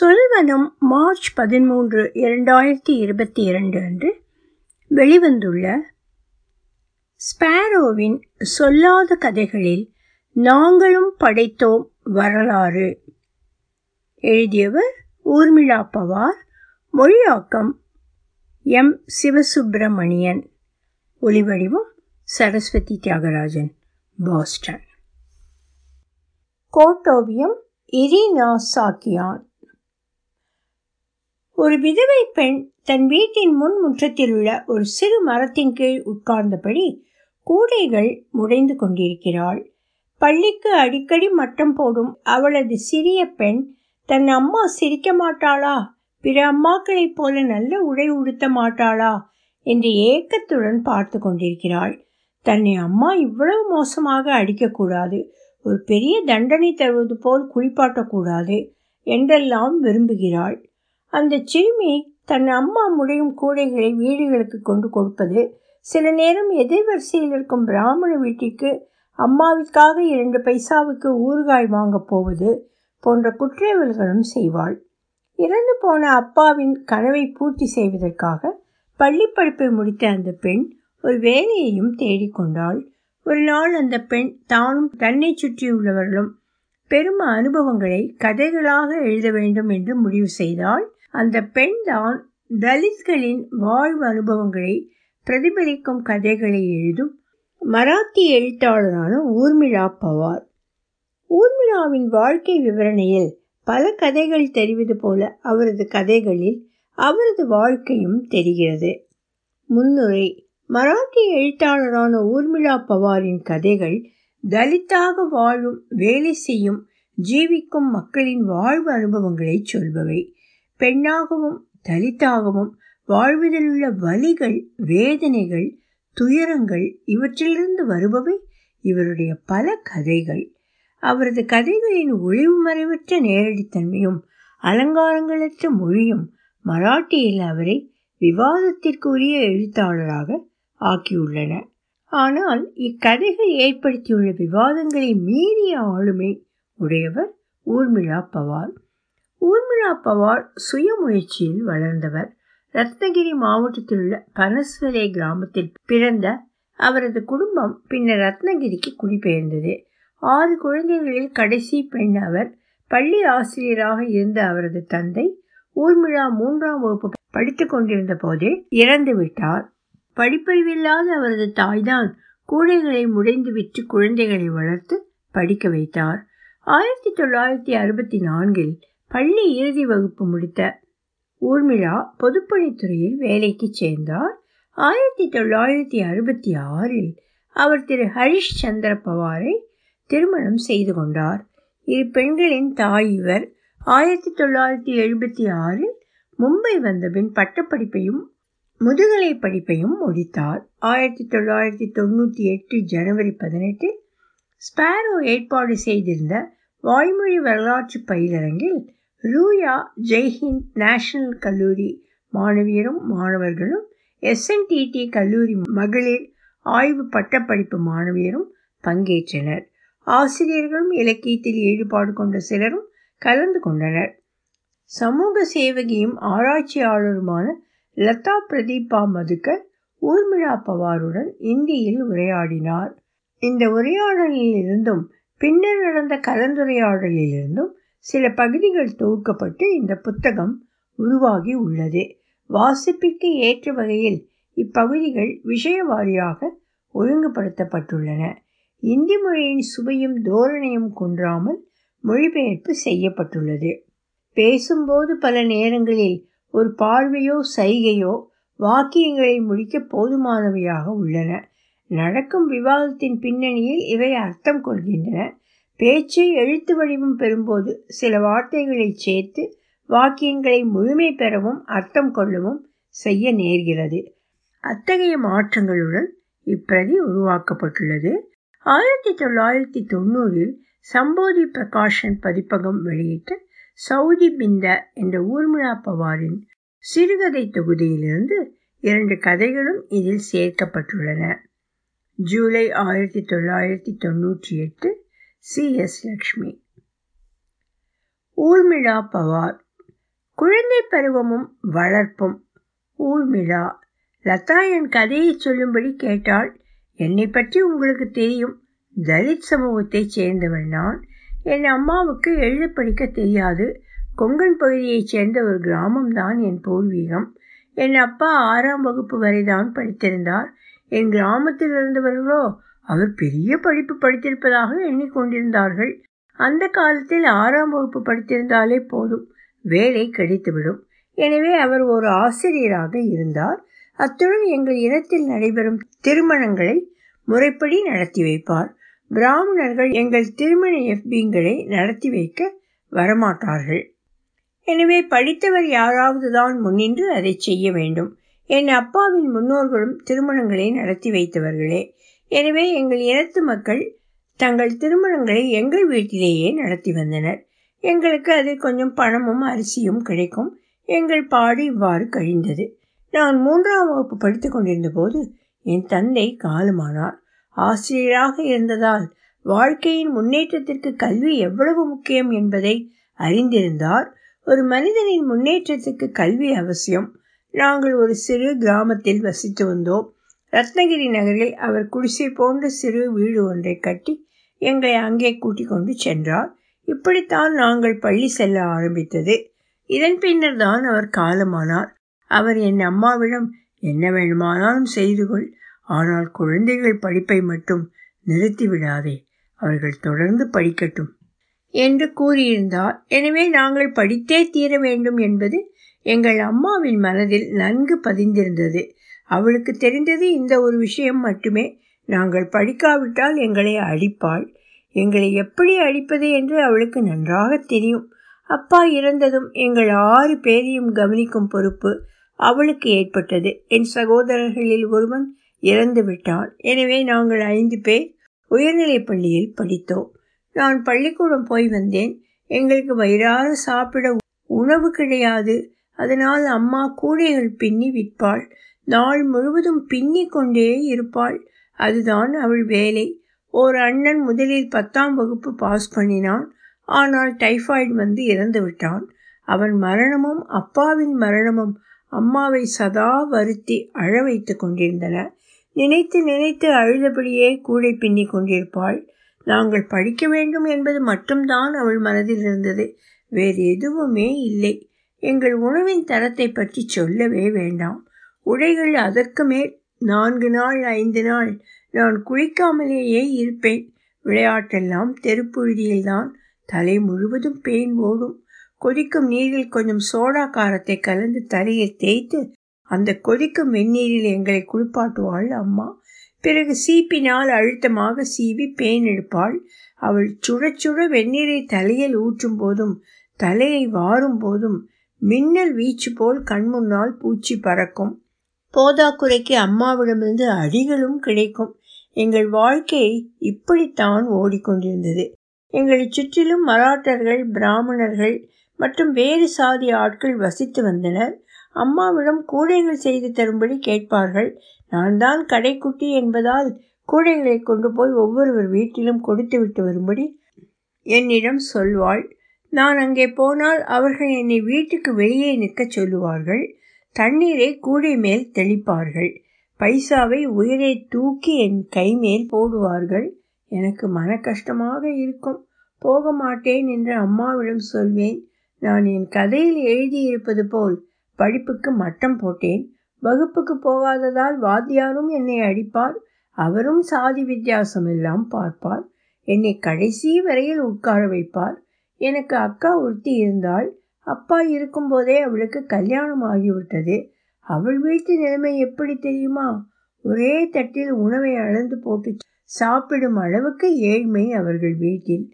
Solvanam March பதிமூன்று இரண்டாயிரத்தி இருபத்தி இரண்டு அன்று வெளிவந்துள்ள ஸ்பாரோவின் சொல்லாத கதைகளில் நாங்களும் படைத்தோம் வரலாறு. எழுதியவர் ஊர்மிளா பவார் மொழியாக்கம் எம். சிவசுப்பிரமணியன் ஒலிவடிவம் சரஸ்வதி தியாகராஜன் பாஸ்டன். கோட்டோவியம் இரினா சாக்கியான் ஒரு விதவை பெண் தன் வீட்டின் முன் முற்றத்தில் உள்ள ஒரு சிறு மரத்தின் கீழ் உட்கார்ந்தபடி கூடைகள் முடைந்து கொண்டிருக்கிறாள். பள்ளிக்கு அடிக்கடி மட்டம் போடும் அவளது சிறிய பெண் தன் அம்மா சிரிக்க மாட்டாளா? பிற அம்மாக்களைப் போல நல்ல உடை உடுத்த மாட்டாளா? என்று ஏக்கத்துடன் பார்த்து கொண்டிருக்கிறாள். தன்னை அம்மா இவ்வளவு மோசமாக அடிக்கக்கூடாது ஒரு பெரிய தண்டனை தருவது போல் குளிப்பாட்டக்கூடாது என்றெல்லாம் விரும்புகிறாள். அந்த சிறுமி தன் அம்மா முடியும் கூடைகளை வீடுகளுக்கு கொண்டு கொடுப்பது. சில நேரம் எதிர்வரிசையில் இருக்கும் பிராமண வீட்டிற்கு அம்மாவிற்காக இரண்டு பைசாவுக்கு ஊறுகாய் வாங்கப் போவது போன்ற குற்றவியல்களும் செய்வாள். இறந்து போன அப்பாவின் கனவை பூர்த்தி செய்வதற்காக பள்ளிப்படிப்பை முடித்த அந்த பெண் ஒரு வேலையையும் தேடிக்கொண்டாள் ஒரு நாள் அந்த பெண் தானும் தன்னை சுற்றியுள்ளவர்களும் பெரும் அனுபவங்களை கதைகளாக எழுத வேண்டும் என்று முடிவு செய்தாள். அந்த பெண் தான் தலித்களின் வாழ்வு அனுபவங்களை பிரதிபலிக்கும் கதைகளை எழுதும் மராத்தி எழுத்தாளரான ஊர்மிளா பவார். ஊர்மிளாவின் வாழ்க்கை விவரணையில் பல கதைகள் தெரிவது போல அவரது கதைகளில் அவரது வாழ்க்கையும் தெரிகிறது. முன்னுரை மராத்தி எழுத்தாளரான ஊர்மிளா பவாரின் கதைகள் தலித்தாக வாழும் வேலை செய்யும் ஜீவிக்கும் மக்களின் வாழ்வு அனுபவங்களை சொல்பவை. பெண்ணாகவும் தலித்தாகவும் வாழ்வதிலுள்ள வலிகள் வேதனைகள் துயரங்கள் இவற்றிலிருந்து வருபவை இவருடைய பல கதைகள். அவரது கதைகளின் ஒளிவு மறைவற்ற நேரடித்தன்மையும் அலங்காரங்களற்ற மொழியும் மராட்டியில் அவரை விவாதத்திற்குரிய எழுத்தாளராக ஆக்கியுள்ளன. ஆனால் இக்கதைகள் ஏற்படுத்தியுள்ள விவாதங்களை மீறிய ஆளுமை உடையவர் ஊர்மிளா பவார். ஊர்மிளா பவார் சுய முயற்சியில் வளர்ந்தவர். ரத்னகிரி மாவட்டத்தில் உள்ள பனஸ்வரே கிராமத்தில் பிறந்த அவரது குடும்பம் பின்னர் ரத்னகிரிக்கு குடிபெயர்ந்தது. ஆறு குழந்தைகளில் கடைசி பெண் அவர். பள்ளி ஆசிரியராக இருந்த அவரது தந்தை ஊர்மிழா மூன்றாம் வகுப்பு படித்து கொண்டிருந்த போதே இறந்து விட்டார். படிப்பறிவில்லாத அவரது தாய்தான் கூடைகளை முடைந்து விற்று குழந்தைகளை வளர்த்து படிக்க வைத்தார். ஆயிரத்தி தொள்ளாயிரத்தி அறுபத்தி நான்கில் பள்ளி இறுதி வகுப்பு முடித்த ஊர்மிளா பொதுப்பணித்துறையில் வேலைக்கு சேர்ந்தார். ஆயிரத்தி தொள்ளாயிரத்தி அறுபத்தி ஆறில் அவர் திரு. ஹரிஷ் சந்திர பவாரை திருமணம் செய்து கொண்டார். இரு பெண்களின் தாய் இவர். ஆயிரத்தி தொள்ளாயிரத்தி எழுபத்தி ஆறில் மும்பை வந்தபின் பட்டப்படிப்பையும் முதுகலை படிப்பையும் முடித்தார். ஆயிரத்தி தொள்ளாயிரத்தி தொண்ணூற்றி எட்டு ஜனவரி பதினெட்டில் ஸ்பாரோ ஏற்பாடு செய்திருந்த வாய்மொழி வரலாற்று பயிலரங்கில் ரூயா ஜெய்ஹிந்த் நேஷனல் கல்லூரி மாணவியரும் மாணவர்களும் எஸ்என்டிடி கல்லூரி மகளிர் ஆய்வு பட்டப்படிப்பு மாணவியரும் பங்கேற்றனர். ஆசிரியர்களும் இலக்கியத்தில் ஈடுபாடு கொண்ட சிலரும் கலந்து கொண்டனர். சமூக சேவகியும் ஆராய்ச்சியாளருமான லதா பிரதீபா மதுக்கர் ஊர்மிளா பவாருடன் இந்தியில் உரையாடினார். இந்த உரையாடலில் இருந்தும் பின்னர் நடந்த கலந்துரையாடலில் இருந்தும் சில பகுதிகள் தொகுக்கப்பட்டு இந்த புத்தகம் உருவாகி உள்ளது. வாசிப்பிற்கு ஏற்ற வகையில் இப்பகுதிகள் விஷய வாரியாக ஒழுங்குபடுத்தப்பட்டுள்ளன. இந்தி மொழியின் சுவையும் தோரணையும் குன்றாமல் மொழிபெயர்ப்பு செய்யப்பட்டுள்ளது. பேசும்போது பல நேரங்களில் ஒரு பார்வையோ சைகையோ வாக்கியங்களை முடிக்க போதுமானவையாக உள்ளன. நடக்கும் விவாதத்தின் பின்னணியில் இவை அர்த்தம் கொள்கின்றன. பேச்சை எழுத்து வடிவம் பெறும்போது சில வார்த்தைகளை சேர்த்து வாக்கியங்களை முழுமை பெறவும் அர்த்தம் கொள்ளவும் செய்ய நேர்கிறது. அத்தகைய மாற்றங்களுடன் இப்பிரதி உருவாக்கப்பட்டுள்ளது. ஆயிரத்தி தொள்ளாயிரத்தி தொண்ணூறில் சம்போதி பிரகாஷன் பதிப்பகம் வெளியிட்ட சவுதி பிந்த என்ற ஊர்மிளா பவாரின் சிறுகதை தொகுதியிலிருந்து இரண்டு கதைகளும் இதில் சேர்க்கப்பட்டுள்ளன. ஜூலை ஆயிரத்தி தொள்ளாயிரத்தி தொண்ணூற்றி எட்டு சி. எஸ். லக்ஷ்மி. ஊர்மிளா பவார். குழந்தை பருவமும் வளர்ப்பும். ஊர்மிளா லதா என் கதையை சொல்லும்படி கேட்டாள். என்னை பற்றி உங்களுக்கு தெரியும். தலித் சமூகத்தைச் சேர்ந்தவள் நான். என் அம்மாவுக்கு எழுத படிக்க தெரியாது. கொங்கன் பகுதியைச் சேர்ந்த ஒரு கிராமம்தான் என் பூர்வீகம். என் அப்பா ஆறாம் வகுப்பு வரை தான் படித்திருந்தார். என் கிராமத்தில் இருந்தவர்களோ அவர் பெரிய படிப்பு படித்திருப்பதாக எண்ணிக்கொண்டிருந்தார்கள். அந்த காலத்தில் ஆறாம் வகுப்பு படித்திருந்தாலே போதும் வேலை கிடைத்துவிடும். எனவே அவர் ஒரு ஆசிரியராக இருந்தார். அத்துடன் எங்கள் இனத்தில் நடைபெறும் திருமணங்களை முறைப்படி நடத்தி வைப்பார். பிராமணர்கள் எங்கள் திருமண எஃபிங்களை நடத்தி வைக்க வரமாட்டார்கள். எனவே படித்தவர் யாராவது தான் முன்னின்று அதை செய்ய வேண்டும். என் அப்பாவின் முன்னோர்களும் திருமணங்களை நடத்தி வைத்தவர்களே எனவே எங்கள் இனத்து மக்கள் தங்கள் திருமணங்களை எங்கள் வீட்டிலேயே நடத்தி வந்தனர். எங்களுக்கு அதில் கொஞ்சம் பணமும் அரிசியும் கிடைக்கும். எங்கள் பாடு இவ்வாறு கழிந்தது. நான் மூன்றாம் வகுப்பு படித்து கொண்டிருந்த போது என் தந்தை காலமானார். ஆசிரியராக இருந்ததால் வாழ்க்கையின் முன்னேற்றத்திற்கு கல்வி எவ்வளவு முக்கியம் என்பதை அறிந்திருந்தார். ஒரு மனிதனின் முன்னேற்றத்துக்கு கல்வி அவசியம். நாங்கள் ஒரு சிறு கிராமத்தில் வசித்து வந்தோம். ரத்னகிரி நகரில் அவர் குடிசை போன்ற சிறு வீடு ஒன்றை கட்டி எங்களை அங்கே கூட்டிக் கொண்டு சென்றார். இப்படித்தான் நாங்கள் பள்ளி செல்ல ஆரம்பித்தது. இதன் பின்னர் தான் அவர் காலமானார். அவர் என் அம்மாவிடம் என்ன வேண்டுமானாலும் செய்து கொள். ஆனால் குழந்தைகள் படிப்பை மட்டும் நிறுத்திவிடாதே அவர்கள் தொடர்ந்து படிக்கட்டும் என்று கூறியிருந்தார். எனவே நாங்கள் படித்தே தீர வேண்டும் என்பது எங்கள் அம்மாவின் மனதில் நன்கு பதிந்திருந்தது. அவளுக்கு தெரிந்தது இந்த ஒரு விஷயம் மட்டுமே. நாங்கள் படிக்காவிட்டால் எங்களை அடிப்பாள். எங்களை எப்படி அடிப்பது என்று அவளுக்கு நன்றாக தெரியும். அப்பா இறந்ததும் எங்கள் ஆறு பேரையும் கவனிக்கும் பொறுப்பு அவளுக்கு ஏற்பட்டது. என் சகோதரர்களில் ஒருவன் இறந்து விட்டான். எனவே நாங்கள் ஐந்து பேர் உயர்நிலைப் பள்ளியில் படித்தோம். நான் பள்ளிக்கூடம் போய் வந்தேன். எங்களுக்கு வயிறார சாப்பிட உணவு கிடையாது. அதனால் அம்மா கூடைகள் பின்னி விற்பாள். நாள் முழுவதும் பின்னிக் கொண்டே இருப்பாள். அதுதான் அவள் வேலை. ஓர் அண்ணன் முதலில் பத்தாம் வகுப்பு பாஸ் பண்ணினான். ஆனால் டைஃபாய்டு வந்து இறந்து விட்டான். அவன் மரணமும் அப்பாவின் மரணமும் அம்மாவை சதா வருத்தி அழ வைத்து கொண்டிருந்தன. நினைத்து நினைத்து அழுதபடியே கூடை பின்னி கொண்டிருப்பாள். நாங்கள் படிக்க வேண்டும் என்பது மட்டும்தான் அவள் மனதில் இருந்தது. வேறு எதுவுமே இல்லை. எங்கள் உணவின் தரத்தை பற்றி சொல்லவே வேண்டாம். உடைகள் அதற்கு மேல் நான்கு நாள் ஐந்து நாள். நான் குளிக்காமலேயே இருப்பேன். விளையாட்டெல்லாம் தெருப்புழுதியில்தான். தலை முழுவதும் பேன் ஓடும். கொதிக்கும் நீரில் கொஞ்சம் சோடா காரத்தை கலந்து தலையில் தேய்த்து அந்த கொதிக்கும் வெந்நீரில் எங்களை குளிப்பாட்டுவாள் அம்மா. பிறகு சீப்பினால் அழுத்தமாக சீவி பேன் எடுப்பாள். அவள் சுட சுட வெந்நீரை தலையில் ஊற்றும் போதும் தலையை வாரும் போதும் மின்னல் வீச்சு போல் கண்முன்னால் பூச்சி பறக்கும். போதாக்குறைக்கு அம்மாவிடமிருந்து அடிகளும் கிடைக்கும். எங்கள் வாழ்க்கை இப்படித்தான் ஓடிக்கொண்டிருந்தது. எங்களை சுற்றிலும் மராட்டர்கள் பிராமணர்கள் மற்றும் வேறு சாதி ஆட்கள் வசித்து வந்தனர். அம்மாவிடம் கூடைகள் செய்து தரும்படி கேட்பார்கள். நான் தான் கடைக்குட்டி என்பதால் கூடைகளை கொண்டு போய் ஒவ்வொருவர் வீட்டிலும் கொடுத்து விட்டு வரும்படி என்னிடம் சொல்வாள். நான் அங்கே போனால் அவர்கள் என்னை வீட்டுக்கு வெளியே நிற்கச் சொல்லுவார்கள். தண்ணீரை கூடை மேல் தெளிப்பார்கள். பைசாவை உயிரை தூக்கி என் கை மேல் போடுவார்கள். எனக்கு மன கஷ்டமாக இருக்கும். போக மாட்டேன் என்று அம்மாவிடம் சொல்வேன். நான் என் கதையில் எழுதியிருப்பது போல் படிப்புக்கு மட்டம் போட்டேன். வகுப்புக்கு போகாததால் வாத்தியாரும் என்னை அடிப்பார். அவரும் சாதி வித்தியாசம் எல்லாம் பார்ப்பார். என்னை கடைசி வரையில் உட்கார வைப்பார். எனக்கு அக்கா ஒருத்தி இருந்தால் அப்பா இருக்கும்போதே அவளுக்கு கல்யாணம் ஆகிவிட்டது அவள் வீட்டு நிலைமை எப்படி தெரியுமா? ஒரே தட்டில் உணவை அளந்து போட்டு சாப்பிடும் அளவுக்கு ஏழ்மை அவர்கள் வீட்டில்.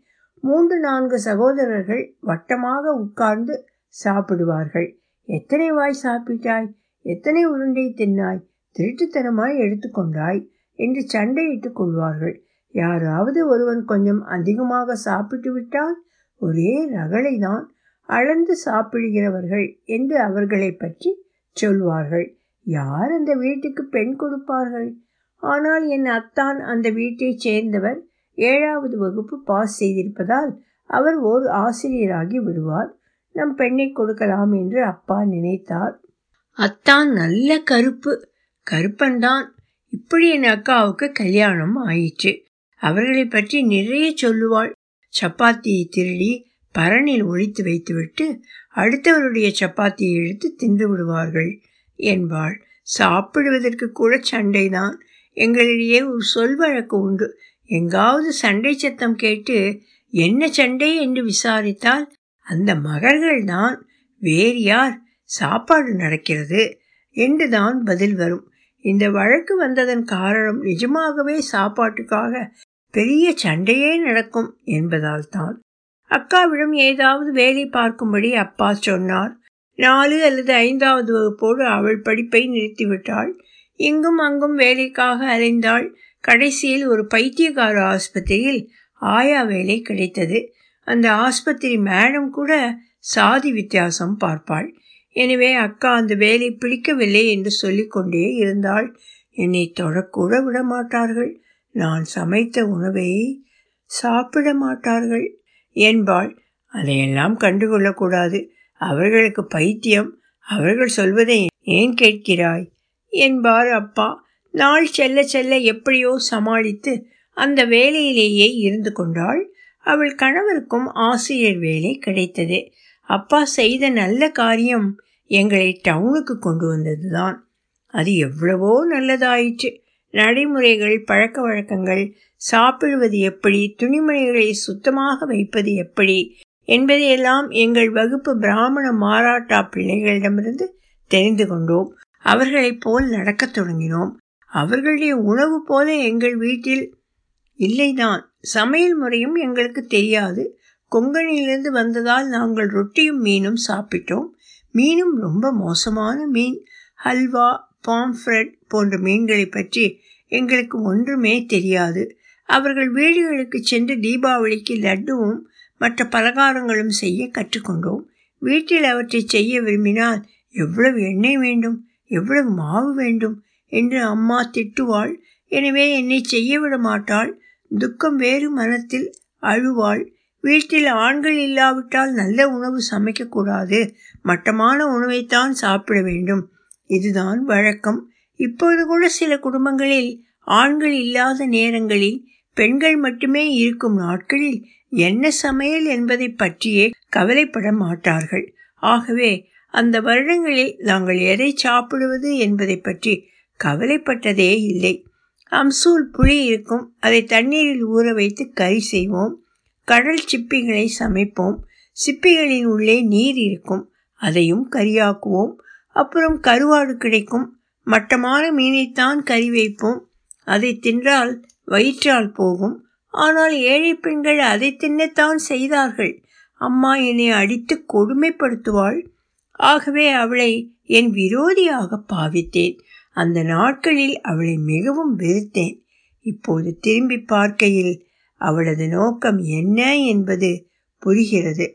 மூன்று நான்கு சகோதரர்கள் வட்டமாக உட்கார்ந்து சாப்பிடுவார்கள். எத்தனை வாய் சாப்பிட்டாய்? எத்தனை உருண்டை தின்னாய்? திருட்டுத்தனமாய் எடுத்துக்கொண்டாய் என்று சண்டையிட்டுக் கொள்வார்கள். யாராவது ஒருவன் கொஞ்சம் அதிகமாக சாப்பிட்டு விட்டால் ஒரே ரகளை தான் அளந்து சாப்பிடுகிறவர்கள் என்று அவர்களை பற்றி சொல்வார்கள். யார் அந்த வீட்டுக்கு பெண் கொடுப்பார்கள்? ஆனால் என் அத்தான் அந்த வீட்டைச் சேர்ந்தவர் ஏழாவது வகுப்பு பாஸ் செய்திருப்பதால் அவர் ஓர் ஆசிரியராகி விடுவார். நம் பெண்ணை கொடுக்கலாம் என்று அப்பா நினைத்தார். அத்தான் நல்ல கருப்பு. கருப்பன்தான். இப்படி என் அக்காவுக்கு கல்யாணம் ஆயிற்று. அவர்களை பற்றி நிறைய சொல்லுவாள். சப்பாத்தியை திருடி பரனில் ஒழித்து வைத்துவிட்டு அடுத்தவருடைய சப்பாத்தியை எடுத்து தின்று விடுவார்கள் என்பாள். சாப்பிடுவதற்கு கூட சண்டைதான். எங்களிடையே ஒரு சொல் வழக்கு உண்டு. எங்காவது சண்டை சத்தம் கேட்டு என்ன சண்டை என்று விசாரித்தால் அந்த மகர்கள் தான் வேறு யார் சாப்பாடு நடக்கிறது? என்றுதான் பதில் வரும். இந்த வழக்கு வந்ததன் காரணம் நிஜமாகவே சாப்பாட்டுக்காக பெரிய சண்டையே நடக்கும் என்பதால் தான் அக்காவிடம் ஏதாவது வேலை பார்க்கும்படி அப்பா சொன்னார். நாலு அல்லது ஐந்தாவது வகுப்போடு அவள் படிப்பை நிறுத்திவிட்டாள். இங்கும் அங்கும் வேலைக்காக அலைந்தாள். கடைசியில் ஒரு பைத்தியக்கார ஆஸ்பத்திரியில் ஆயா வேலை கிடைத்தது. அந்த ஆஸ்பத்திரி மேடம் கூட சாதி வித்தியாசம் பார்ப்பாள். எனவே அக்கா அந்த வேலை பிடிக்கவில்லை என்று சொல்லிக்கொண்டே இருந்தாள். என்னை தொடக்கூட விட மாட்டார்கள் நான் சமைத்த உணவை சாப்பிட மாட்டார்கள். என்பாள். அதையெல்லாம் கண்டுகொள்ளக்கூடாது. அவர்களுக்கு பைத்தியம். அவர்கள் சொல்வதை ஏன் கேட்கிறாய்? என்பார் அப்பா. நாள் செல்ல செல்ல எப்படியோ சமாளித்து அந்த வேலையிலேயே இருந்து கொண்டாள். அவள் கணவருக்கும் ஆசிரியர் வேலை கிடைத்தது. அப்பா செய்த நல்ல காரியம் எங்களை டவுனுக்கு கொண்டு வந்ததுதான். அது எவ்வளவோ நல்லதாயிற்று. நடைமுறைகள் பழக்க வழக்கங்கள் சாப்பிடுவது எப்படி? துணிமணிகளை சுத்தமாக வைப்பது எப்படி? என்பதையெல்லாம் எங்கள் வகுப்பு பிராமண மாராட்டா பிள்ளைகளிடமிருந்து தெரிந்து கொண்டோம். அவர்களைப் போல் நடக்கத் தொடங்கினோம். அவர்களுடைய உணவு போல எங்கள் வீட்டில் இல்லைதான். சமையல் முறையும் எங்களுக்கு தெரியாது. கொங்கனிலிருந்து வந்ததால் நாங்கள் ரொட்டியும் மீனும் சாப்பிட்டோம். மீனும் ரொம்ப மோசமான மீன். ஹல்வா பாம்ஃப்ரெட் போன்ற மீன்களை பற்றி எங்களுக்கு ஒன்றுமே தெரியாது. அவர்கள் வீடுகளுக்கு சென்று தீபாவளிக்கு லட்டுவும் மற்ற பலகாரங்களும் செய்ய கற்றுக்கொண்டோம். வீட்டில் அவற்றை செய்ய விரும்பினால் எவ்வளவு எண்ணெய் வேண்டும்? எவ்வளவு மாவு வேண்டும்? என்று அம்மா திட்டுவாள். எனவே என்னை செய்ய விட மாட்டாள். துக்கம் வேறு மனத்தில் அழுவாள். வீட்டில் ஆண்கள் இல்லாவிட்டால் நல்ல உணவு சமைக்கக்கூடாது மட்டமான உணவைத்தான் சாப்பிட வேண்டும். இதுதான் வழக்கம். இப்போது கூட சில குடும்பங்களில் ஆண்கள் இல்லாத நேரங்களில் பெண்கள் மட்டுமே இருக்கும் நாட்களில் என்ன சமையல் என்பதை பற்றியே கவலைப்பட மாட்டார்கள். ஆகவே அந்த வருடங்களில் நாங்கள் எதை சாப்பிடுவது என்பதை பற்றி கவலைப்பட்டதே இல்லை. அம்சூல் புளி இருக்கும். அதை தண்ணீரில் ஊற வைத்து கறி செய்வோம். கடல் சிப்பிகளை சமைப்போம். சிப்பிகளின் உள்ளே நீர் இருக்கும். அதையும் கறியாக்குவோம். அப்புறம் கருவாடு கிடைக்கும். மட்டமான மீனைத்தான் கறி வைப்போம். அதை தின்றால் வயிற்றால் போகும். ஆனால் ஏழை பெண்கள் அதை தின்னத்தான் செய்தார்கள். அம்மா என்னை அடித்து கொடுமைப்படுத்துவாள். ஆகவே அவளை என் விரோதியாக பாவித்தேன். அந்த நாட்களில் அவளை மிகவும் வெறுத்தேன். இப்போது திரும்பி பார்க்கையில் அவளது நோக்கம் என்ன என்பது புரிகிறது.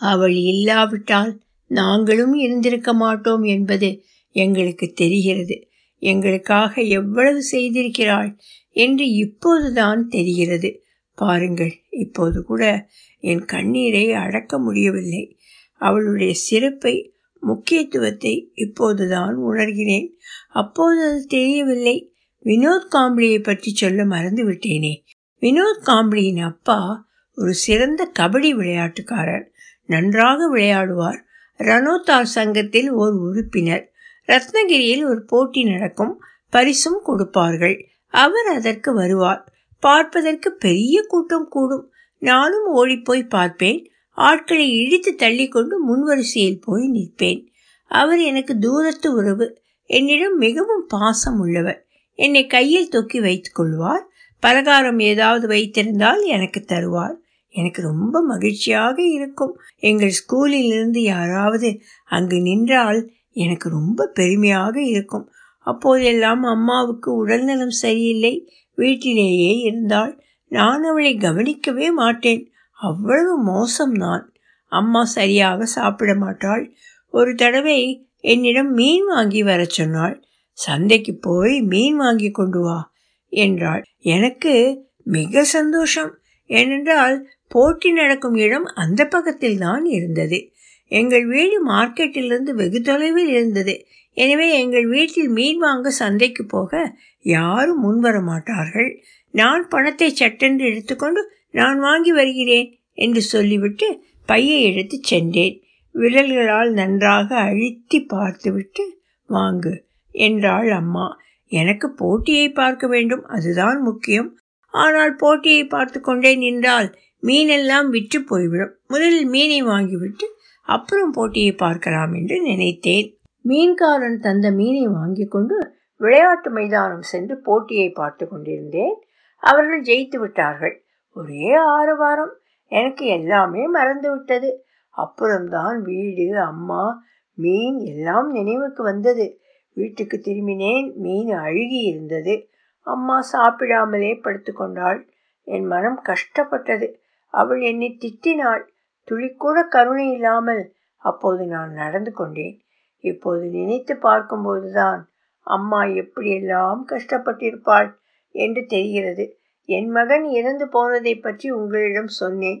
அவள் இல்லாவிட்டால் நாங்களும் இருந்திருக்க மாட்டோம் என்பது எங்களுக்கு தெரிகிறது. எங்களுக்காக எவ்வளவு செய்திருக்கிறாள் என்று இப்போதுதான் தெரிகிறது. பாருங்கள் இப்போது கூட என் கண்ணீரை அடக்க முடியவில்லை. அவளுடைய சிறப்பை முக்கியத்துவத்தை இப்போதுதான் உணர்கிறேன். அப்போது அது தெரியவில்லை. வினோத் காம்படியை பற்றி சொல்ல மறந்து விட்டேனே வினோத் காம்பிளியின் அப்பா ஒரு சிறந்த கபடி விளையாட்டுக்காரர். நன்றாக விளையாடுவார். ரனோதார் சங்கத்தில் ஓர் உறுப்பினர். ரத்னகிரியில் ஒரு போட்டி நடக்கும். பரிசும் கொடுப்பார்கள். அவர் அதற்கு வருவார். பார்ப்பதற்கு பெரிய கூட்டம் கூடும். நானும் ஓடிப்போய் பார்ப்பேன். ஆட்களை இழித்து தள்ளிக்கொண்டு முன்வரிசையில் போய் நிற்பேன். அவர் எனக்கு தூரத்து உறவு. என்னிடம் மிகவும் பாசம் உள்ளவர். என்னை கையில் தொக்கி வைத்துக் கொள்வார். பலகாரம் ஏதாவது வைத்திருந்தால் எனக்கு தருவார். எனக்கு ரொம்ப மகிழ்ச்சியாக இருக்கும். எங்கள் ஸ்கூலில் இருந்து யாராவது அங்கு நின்றால் எனக்கு ரொம்ப பெருமையாக இருக்கும். அப்போதெல்லாம் அம்மாவுக்கு உடல்நலம் சரியில்லை. வீட்டிலேயே இருந்தால் நான் அவளை கவனிக்கவே மாட்டேன். அவ்வளவு மோசம் நான் அம்மா சரியாக சாப்பிட மாட்டாள். ஒரு தடவை என்னிடம் மீன் வாங்கி வர சொன்னாள். சந்தைக்கு போய் மீன் வாங்கி கொண்டு வா என்றாள். எனக்கு மிக சந்தோஷம். ஏனென்றால் போட்டி நடக்கும் இடம் அந்த பக்கத்தில் தான் இருந்தது. எங்கள் வீடு மார்க்கெட்டிலிருந்து வெகு தொலைவில் இருந்தது. எனவே எங்கள் வீட்டில் மீன் வாங்க சந்தைக்கு போக யாரும் முன்வர மாட்டார்கள். நான் பணத்தை சட்டென்று எடுத்துக்கொண்டு நான் வாங்கி வருகிறேன் என்று சொல்லிவிட்டு பையை எடுத்து சென்றேன். விரல்களால் நன்றாக அழுத்தி பார்த்துவிட்டு வாங்கு என்றாள் அம்மா. எனக்கு போட்டியை பார்க்க வேண்டும் அதுதான் முக்கியம். ஆனால் போட்டியை பார்த்து கொண்டே நின்றால் மீனெல்லாம் விற்று போய்விடும். முதலில் மீனை வாங்கிவிட்டு அப்புறம் போட்டியை பார்க்கலாம் என்று நினைத்தேன். மீன்காரன் தந்த மீனை வாங்கி கொண்டு விளையாட்டு மைதானம் சென்று போட்டியை பார்த்து கொண்டிருந்தேன். அவர்கள் ஜெயித்து விட்டார்கள். ஒரே ஆரவாரம். எனக்கு எல்லாமே மறந்து விட்டது. அப்புறம்தான் வீடு அம்மா மீன் எல்லாம் நினைவுக்கு வந்தது. வீட்டுக்கு திரும்பினேன். மீன் அழுகி இருந்தது. அம்மா சாப்பிடாமலே படுத்துக்கொண்டாள் என் மனம் கஷ்டப்பட்டது. அவள் என்னை திட்டினாள். துளிக்கூட கருணை இல்லாமல் அப்போது நான் நடந்து கொண்டேன். இப்போது நினைத்து பார்க்கும்போதுதான் அம்மா எப்படியெல்லாம் கஷ்டப்பட்டிருப்பாள் என்று தெரிகிறது. என் மகன் இறந்து போனதை பற்றி உங்களிடம் சொன்னேன்.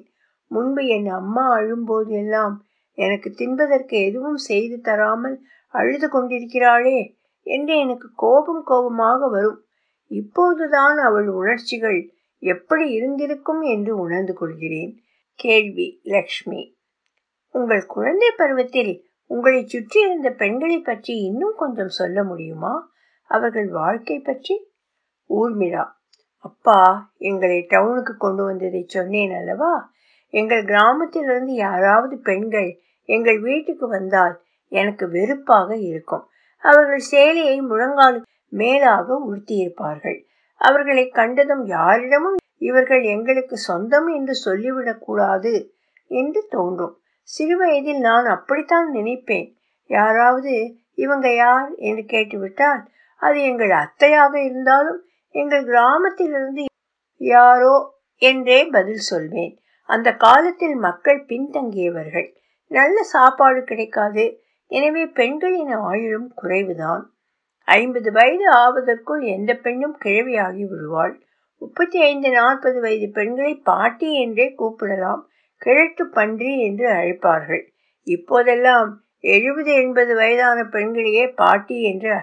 முன்பு என் அம்மா அழும்போது எல்லாம் எனக்கு தின்பதற்கு எதுவும் செய்து தராமல் அழுது கொண்டிருக்கிறாளே என்று எனக்கு கோபம் கோபமாக வரும். இப்போதுதான் அவள் உணர்ச்சிகள் எப்படி இருந்திருக்கும் என்று உணர்ந்து கொள்கிறேன். கேள்வி லக்ஷ்மி. உங்கள் குழந்தை பருவத்தில் உங்களை சுற்றி இருந்த பெண்களை பற்றி இன்னும் கொஞ்சம் சொல்ல முடியுமா? அவர்கள் வாழ்க்கை பற்றி? ஊர்மிளா. அப்பா எங்களை டவுனுக்கு கொண்டு வந்ததை சொன்னேன் அல்லவா? எங்கள் கிராமத்திலிருந்து யாராவது பெண்கள் எங்கள் வீட்டுக்கு வந்தால் எனக்கு வெறுப்பாக இருக்கும். அவர்கள் சேலையை முழங்கால் மேலாக உடுத்தியிருப்பார்கள். அவர்களை கண்டதும் யாரிடமும் இவர்கள் எங்களுக்கு சொந்தம் என்று சொல்லிவிடக்கூடாது என்று தோன்றும். சிறுவயதில் நான் அப்படித்தான் நினைப்பேன். யாராவது இவங்க யார் என்று கேட்டுவிட்டால் அது எங்கள் அத்தையாக இருந்தாலும் எங்கள் கிராமத்திலிருந்து யாரோ என்றே பதில் சொல்வேன். அந்த காலத்தில் மக்கள் பின்தங்கியவர்கள். நல்ல சாப்பாடு கிடைக்காது. எனவே பெண்களின் ஆயுளும் குறைவுதான். ஐம்பது வயது ஆவதற்குள் எந்த பெண்ணும் கிழவியாகி விடுவாள். முப்பத்தி ஐந்து நாற்பது வயது பெண்களை பாட்டி என்றே கூப்பிடலாம். கிழட்டு பன்றி என்று அழைப்பார்கள். இப்போதெல்லாம் எழுபது எண்பது வயதான பெண்களையே பாட்டி என்று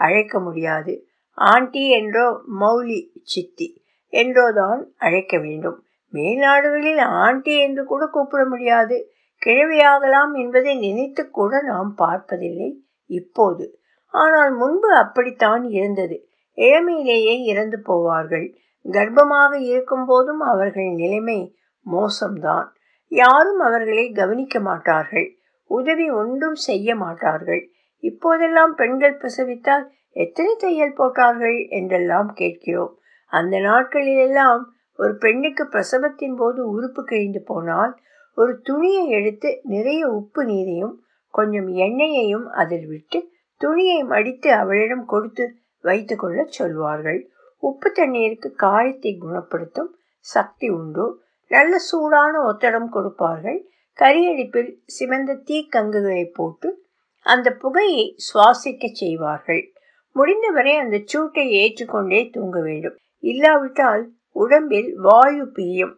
அழைக்க முடியாது. ஆண்டி என்றோ மௌலி சித்தி என்றோதான் அழைக்க வேண்டும். மேல்நாடுகளில் ஆண்டி என்று கூட கூப்பிட முடியாது. கிழவியாகலாம் என்பதை நினைத்து கூட நாம் பார்ப்பதில்லை இப்போது. ஆனால் முன்பு அப்படித்தான் இருந்தது. இளமையிலேயே இறந்து போவார்கள். கர்ப்பமாக இருக்கும் போதும் அவர்கள் நிலைமை மோசம்தான். யாரும் அவர்களை கவனிக்க மாட்டார்கள். உதவி ஒன்றும் செய்ய மாட்டார்கள். இப்போதெல்லாம் பெண்கள் பிரசவித்தால் எத்தனை தையல் போட்டார்கள் என்றெல்லாம் கேட்கிறோம். அந்த நாட்களிலெல்லாம் ஒரு பெண்ணுக்கு பிரசவத்தின் போது உறுப்பு கிழிந்து போனால் ஒரு துணியை எடுத்து நிறைய உப்பு நீரையும் கொஞ்சம் எண்ணெயையும் அதில் விட்டு துணியை மடித்து அவளிடம் கொடுத்து வைத்து கொள்ள சொல்வார்கள். உப்பு தண்ணீருக்கு காயத்தை குணப்படுத்தும் சக்தி உண்டு. நல்ல சூடான ஒத்தடம் கொடுப்பார்கள். கரியடிப்பில் சிவந்த தீக்கங்குகளை போட்டு அந்த புகையை சுவாசிக்க செய்வார்கள். முடிந்தவரை அந்த சூட்டை ஏற்றுக்கொண்டே தூங்க வேண்டும். இல்லாவிட்டால் உடம்பில் வாயு பீயும்.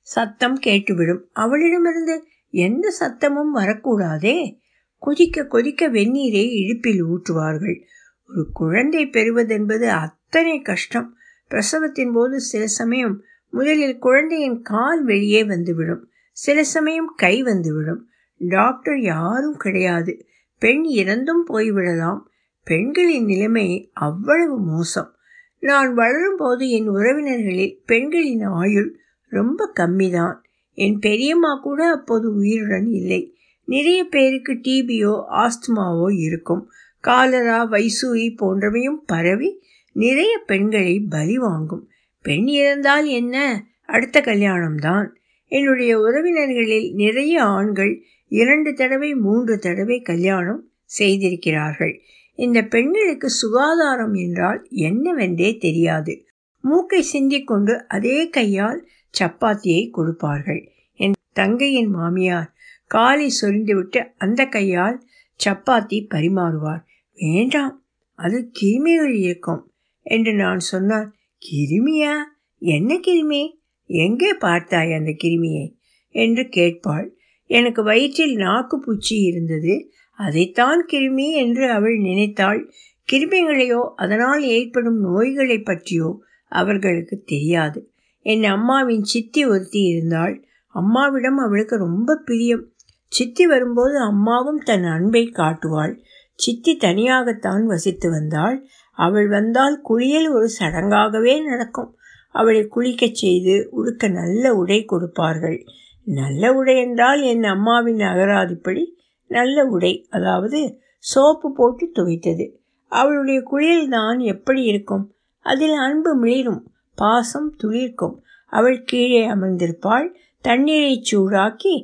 சத்தம் கேட்டுவிடும். அவளிடமிருந்து எந்த சத்தமும் வரக்கூடாதே. கொதிக்க கொதிக்க வெந்நீரை இடுப்பில் ஊற்றுவார்கள். ஒரு குழந்தை பெறுவதென்பது அத்தனை கஷ்டம். பிரசவத்தின் போது சில சமயம் முதலில் குழந்தையின் கால் வெளியே வந்துவிடும். சில சமயம் கை வந்துவிடும். டாக்டர் யாரும் கிடையாது. பெண் இறந்தும் போய்விடலாம். பெண்களின் நிலைமை அவ்வளவு மோசம். நான் வளரும்போது என் உறவினர்களில் பெண்களின் ஆயுள் ரொம்ப கம்மிதான். என் பெரியம்மா கூட அப்போது உயிருடன் இல்லை. நிறைய பேருக்கு டிபியோ ஆஸ்துமாவோ இருக்கும். காலரா வைசூரி போன்றவையும் பரவி நிறைய பெண்களை பலி வாங்கும். பெண் இறந்தால் என்ன? அடுத்த கல்யாணம்தான். என்னுடைய உறவினர்களில் நிறைய ஆண்கள் இரண்டு தடவை மூன்று தடவை கல்யாணம் செய்திருக்கிறார்கள். இந்த பெண்களுக்கு சுகாதாரம் என்றால் என்னவென்றே தெரியாது. மூக்கை சிந்திக்கொண்டு அதே கையால் சப்பாத்தியை கொடுப்பார்கள். என் தங்கையின் மாமியார் காலை சொரிந்துவிட்டு அந்த கையால் சப்பாத்தி பரிமாறுவார். வேண்டாம் அது கிருமிகள் இருக்கும். என்று நான் சொன்னால் கிருமியா? என்ன கிருமி? எங்கே பார்த்தாய் அந்த கிருமியை? என்று கேட்பாள். எனக்கு வயிற்றில் நாக்கு பூச்சி இருந்தது. அதைத்தான் கிருமி என்று அவள் நினைத்தாள். கிருமிகளையோ அதனால் ஏற்படும் நோய்களை பற்றியோ அவர்களுக்கு தெரியாது. என் அம்மாவின் சித்தி ஒருத்தி இருந்தாள். அம்மாவிடம் அவளுக்கு ரொம்ப பிரியம். சித்தி வரும்போது அம்மாவும் தன் அன்பை காட்டுவாள். சித்தி தனியாகத்தான் வசித்து வந்தாள். அவள் வந்தால் குளியல் ஒரு சடங்காகவே நடக்கும். அவளை குளிக்கச் செய்து உடுக்க நல்ல உடை கொடுப்பார்கள். நல்ல உடை என்றால் என் அம்மாவின் அகராதிப்படி நல்ல உடை அதாவது சோப்பு போட்டு துவைத்தது. அவளுடைய குளியல் தான் எப்படி இருக்கும்? அதில் அன்பு மிளிரும் பாசம் துளிர்க்கும். அவள் கீழே அமர்ந்திருப்பாள் தண்ணீரை சூடாக்கி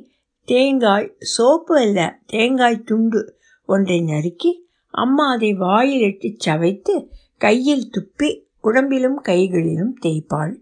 தேங்காய் சோப்பு அல்ல தேங்காய் துண்டு ஒன்றை நறுக்கி அம்மா அதை வாயில் இட்டு சவைத்து கையில் துப்பி உடம்பிலும் கைகளிலும் தேய்ப்பாள்.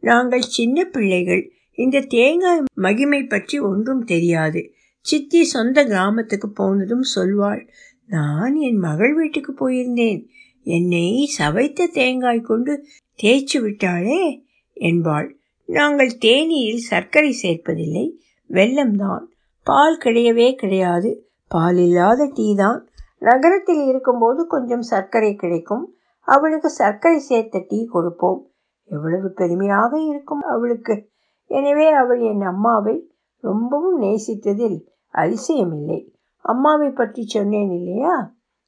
நாங்கள் சின்ன பிள்ளைகள். இந்த தேங்காய் மகிமை பற்றி ஒன்றும் தெரியாது. சித்தி சொந்த கிராமத்துக்கு போனதும் சொல்வாள் நான் என் மகள் வீட்டுக்கு போயிருந்தேன். என்னை சவைத்த தேங்காய் கொண்டு தேய்ச்சி விட்டாளே என்பாள். நாங்கள் தேனியில் சர்க்கரை சேர்ப்பதில்லை. வெள்ளம்தான் பால் கிடையவே கிடையாது. பால் இல்லாத டீ தான். நகரத்தில் இருக்கும்போது கொஞ்சம் சர்க்கரை கிடைக்கும். அவளுக்கு சர்க்கரை சேர்த்த டீ கொடுப்போம். எவ்வளவு பெருமையாக இருக்கும் அவளுக்கு. எனவே அவள் என் அம்மாவை ரொம்பவும் நேசித்ததில் அதிசயமில்லை. அம்மாவை பற்றி சொன்னேன் இல்லையா?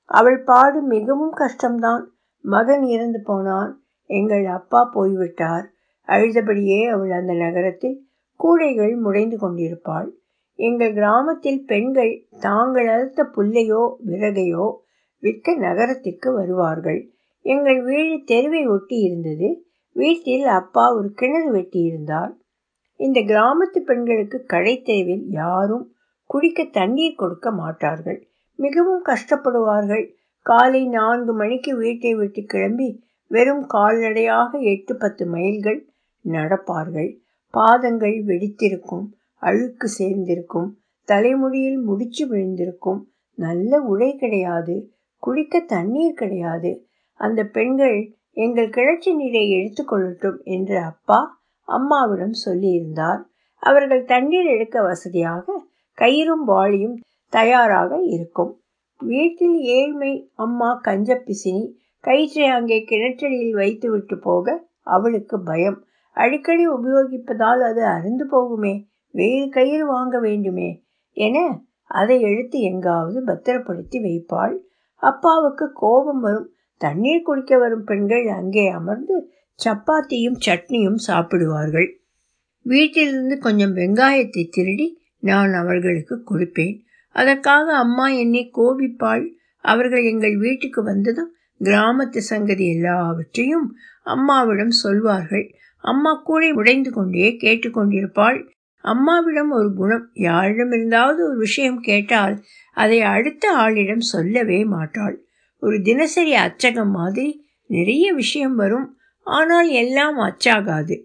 அவள் பாடு மிகவும் கஷ்டம்தான். மகன் இறந்து போனான். எங்கள் அப்பா போய்விட்டார். அழுதபடியே அவள் அந்த நகரத்தில் கூடைகள் முடைந்து கொண்டிருப்பாள். எங்கள் கிராமத்தில் பெண்கள் தாங்கள் அறுத்த புல்லையோ விறகையோ விற்க நகரத்திற்கு வருவார்கள். எங்கள் வீடு தெருவை ஒட்டி இருந்தது. வீட்டில் அப்பா ஒரு கிணறு வெட்டி இருந்தார். இந்த கிராமத்து பெண்களுக்கு கடை தெருவில் யாரும் குடிக்க தண்ணீர் கொடுக்க மாட்டார்கள். மிகவும் கஷ்டப்படுவார்கள். காலை நான்கு மணிக்கு வீட்டை விட்டு கிளம்பி வெறும் கால்நடையாக எட்டு பத்து மைல்கள் நடப்பார்கள். பாதங்கள் வெடித்திருக்கும். அழுக்கு சேர்ந்திருக்கும். தலைமுடியில் முடிச்சு விழுந்திருக்கும். நல்ல உடை கிடையாது. குடிக்க தண்ணீர் கிடையாது. அந்த பெண்கள் எங்கள் கிளர்ச்சி நீரை எடுத்துக்கொள்ளட்டும் என்று அப்பா அம்மாவிடம் சொல்லியிருந்தார். அவர்கள் தண்ணீர் எடுக்க வசதியாக கயிறும் வாளியும் தயாராக இருக்கும். வீட்டில் ஏழ்மை அம்மா கஞ்ச பிசினி கயிற்றை அங்கே கிணற்றடியில் வைத்துவிட்டு போக அவளுக்கு பயம். அடிக்கடி உபயோகிப்பதால் அது அருந்து போகுமே. வேறு கயிறு வாங்க வேண்டுமே என அதை எடுத்து எங்காவது பத்திரப்படுத்தி வைப்பாள். அப்பாவுக்கு கோபம் வரும். தண்ணீர் குடிக்க வரும் பெண்கள் அங்கே அமர்ந்து சப்பாத்தியும் சட்னியும் சாப்பிடுவார்கள். வீட்டிலிருந்து கொஞ்சம் வெங்காயத்தை திருடி நான் அவர்களுக்கு கொடுப்பேன். அதற்காக அம்மா என்னை கோபிப்பாள். அவர்கள் எங்கள் வீட்டுக்கு வந்ததும் கிராமத்து சங்கதி எல்லாவற்றையும் அம்மாவிடம் சொல்வார்கள். அம்மா கூடை உடைந்து கொண்டே கேட்டுக்கொண்டிருப்பாள். அம்மாவிடம் ஒரு குணம். யாரிடமிருந்தாவது ஒரு விஷயம் கேட்டால் அதை அடுத்த ஆளிடம் சொல்லவே மாட்டாள். ஒரு தினசரி அச்சகம் மாதிரி நிறைய விஷயம் வரும். ஆனால் எல்லாம் அச்சாகாது.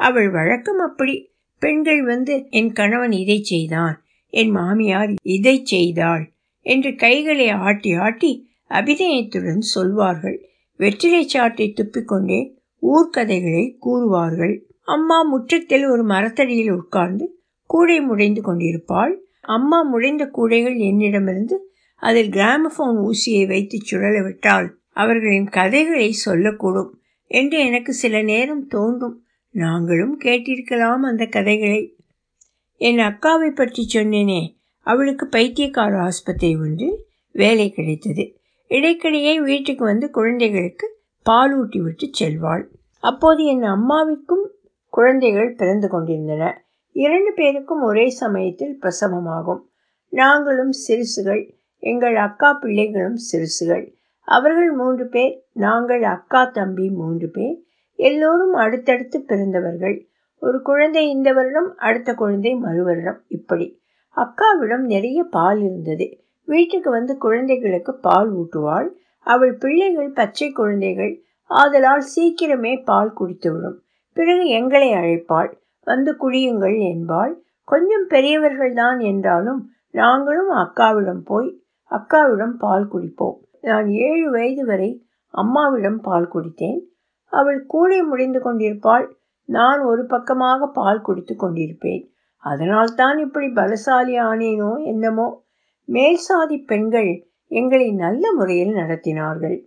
அவள் வழக்கம் அப்படி. பெண்கள் வந்து என் கணவன் இதை செய்தான். என் மாமியார் இதை செய்தாள் என்று கைகளை ஆட்டி ஆட்டி அபிநயத்துடன் சொல்வார்கள். வெற்றிலை சாட்டை துப்பிக்கொண்டே ஊர்க்கதைகளை கூறுவார்கள். அம்மா முற்றத்தில் ஒரு மரத்தடியில் உட்கார்ந்து கூடை முடைந்து கொண்டிருப்பாள். அம்மா முடைந்த கூடைகள் என்னிடமிருந்து அதில் கிராமபோன் ஊசியை வைத்து சுழல விட்டால் அவர்களின் கதைகளை சொல்லக்கூடும் என்று எனக்கு சில நேரம் தோன்றும். நாங்களும் கேட்டிருக்கலாம் அந்த கதைகளை. என் அக்காவை பற்றி சொன்னேனே. அவளுக்கு பைத்தியக்கார ஆஸ்பத்திரி ஒன்று வேலை கிடைத்தது. இடைக்கிடையே வீட்டுக்கு வந்து குழந்தைகளுக்கு பாலூட்டி விட்டு செல்வாள். அப்போது என் அம்மாவிற்கும் குழந்தைகள் பிறந்து கொண்டிருந்தன இரண்டு பேருக்கும் ஒரே சமயத்தில் பிரசவமாகும். நாங்களும் சிறுசுகள் எங்கள் அக்கா பிள்ளைகளும் சிறுசுகள். அவர்கள் மூன்று பேர் நாங்கள் அக்கா தம்பி மூன்று பேர். எல்லோரும் அடுத்தடுத்து பிறந்தவர்கள். ஒரு குழந்தை இந்த வருடம் அடுத்த குழந்தை மறு வருடம். இப்படி. அக்காவிடம் நிறைய பால் இருந்தது. வீட்டுக்கு வந்து குழந்தைகளுக்கு பால் ஊட்டுவாள். அவள் பிள்ளைகள் பச்சை குழந்தைகள். ஆதலால் சீக்கிரமே பால் குடித்துவிடும். பிறகு எங்களை அழைப்பாள். வந்து குழியுங்கள் என்பாள். கொஞ்சம் பெரியவர்கள்தான் என்றாலும் நாங்களும் அக்காவிடம் போய் அக்காவிடம் பால் குடிப்போம். நான் ஏழு வயது வரை அம்மாவிடம் பால் குடித்தேன். அவள் கூடை முடிந்து கொண்டிருப்பாள். நான் ஒரு பக்கமாக பால் குடித்து கொண்டிருப்பேன். அதனால்தான் இப்படி பலசாலி ஆனேனோ என்னமோ. மேல்சாதி பெண்கள் எங்களை நல்ல முறையில் நடத்தினார்கள்.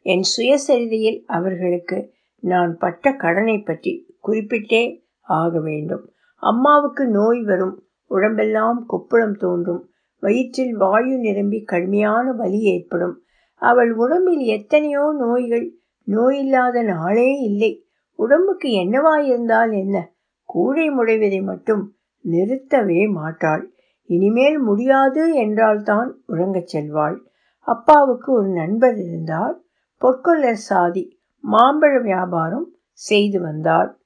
என் சுயசரிதையில் அவர்களுக்கு நான் பட்ட கடனை பற்றி குறிப்பிட்டே ஆக வேண்டும். அம்மாவுக்கு நோய் வரும் உடம்பெல்லாம் கொப்புளம் தோன்றும் வயிற்றில் வாயு நிரம்பி கடுமையான வலி ஏற்படும். அவள் உடம்பில் எத்தனையோ நோய்கள் நோயில்லாத நாளே இல்லை. உடம்புக்கு என்னவாயிருந்தால் என்ன? கூடை முடைவதை மட்டும் நிறுத்தவே மாட்டாள். இனிமேல் முடியாது என்றால்தான் உறங்கச் செல்வாள். அப்பாவுக்கு ஒரு நண்பர் இருந்தார் பொற்கொல்லர் சாதி. மாம்பழ வியாபாரம் செய்து வந்தார்.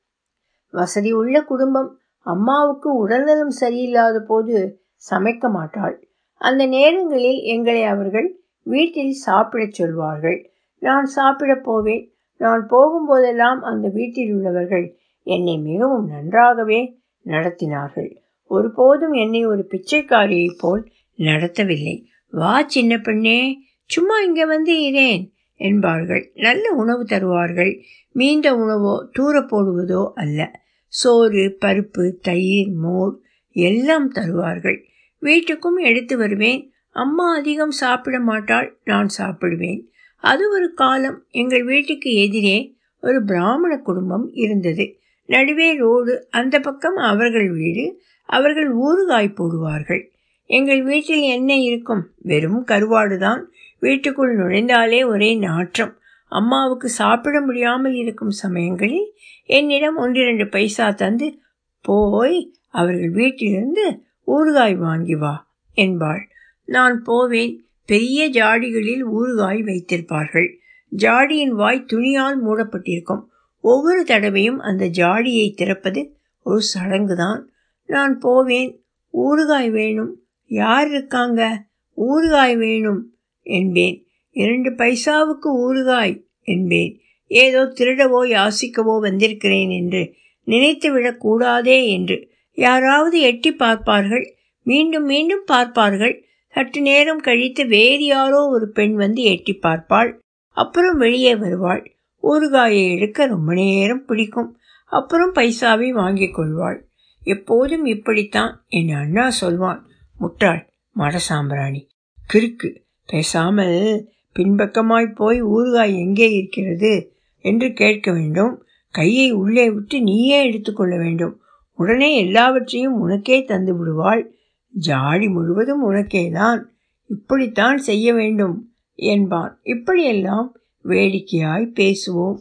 வசதி உள்ள குடும்பம் அம்மாவுக்கு உடல்நலம் சரியில்லாத போது சமைக்க மாட்டாள். அந்த நேரங்களில் எங்களை அவர்கள் வீட்டில் சாப்பிடச் சொல்வார்கள். நான் சாப்பிடப் போவேன். நான் போகும்போதெல்லாம் அந்த வீட்டில் உள்ளவர்கள் என்னை மிகவும் நன்றாகவே நடத்தினார்கள். ஒருபோதும் என்னை ஒரு பிச்சைக்காரியைப் போல் நடத்தவில்லை. வா சின்ன பெண்ணே. சும்மா இங்கே வந்து இரேன் என்பார்கள். நல்ல உணவு தருவார்கள். மீந்த உணவோ தூர போடுவதோ அல்ல. சோறு பருப்பு தயிர் மோர் எல்லாம் தருவார்கள். வீட்டுக்கும் எடுத்து வருவேன். அம்மா அதிகம் சாப்பிட மாட்டாள் நான் சாப்பிடுவேன். அது ஒரு காலம் எங்கள் வீட்டுக்கு எதிரே ஒரு பிராமண குடும்பம் இருந்தது. நடுவே ரோடு அந்த பக்கம் அவர்கள் வீடு அவர்கள் ஊறுகாய் போடுவார்கள். எங்கள் வீட்டில் என்ன இருக்கும்? வெறும் கருவாடுதான். வீட்டுக்குள் நுழைந்தாலே ஒரே நாற்றம். அம்மாவுக்கு சாப்பிட முடியாமல் இருக்கும் சமயங்களில் என்னிடம் ஒன்றிரண்டு பைசா தந்து போய் அவர்கள் வீட்டிலிருந்து ஊறுகாய் வாங்கி வா என்பாள். நான் போவேன். பெரிய ஜாடிகளில் ஊறுகாய் வைத்திருப்பார்கள். ஜாடியின் வாய் துணியால் மூடப்பட்டிருக்கும். ஒவ்வொரு தடவையும் அந்த ஜாடியை திறப்பது ஒரு சடங்குதான். நான் போவேன். ஊறுகாய் வேணும். யார் இருக்காங்க? ஊறுகாய் வேணும். என்பேன். இரண்டு பைசாவுக்கு ஊறுகாய் என்பேன். ஏதோ திருடவோ யாசிக்கவோ வந்திருக்கிறேன் என்று நினைத்துவிடக் கூடாதே என்று யாராவது எட்டி பார்ப்பார்கள். மீண்டும் மீண்டும் பார்ப்பார்கள். சற்று நேரம் கழித்து வேறு யாரோ ஒரு பெண் வந்து எட்டி பார்ப்பாள். அப்புறம் வெளியே வருவாள். ஊறுகாயை எடுக்க ரொம்ப நேரம் பிடிக்கும். அப்புறம் பைசாவை வாங்கிக் கொள்வாள். எப்போதும் இப்படித்தான் என் அண்ணா சொல்வான். முட்டாள் மடசாம்பிராணி. கிறுக்கு பேசாமல் பின்பக்கமாய் போய் ஊறுகாய் எங்கே இருக்கிறது என்று கேட்க வேண்டும். கையை உள்ளே விட்டு நீயே எடுத்துக்கொள்ள வேண்டும். உடனே எல்லாவற்றையும் உனக்கே தந்து விடுவாள். ஜாடி முழுவதும் உனக்கேதான். இப்படித்தான் செய்ய வேண்டும் என்பான். இப்படியெல்லாம் வேடிக்கையாய் பேசுவோம்.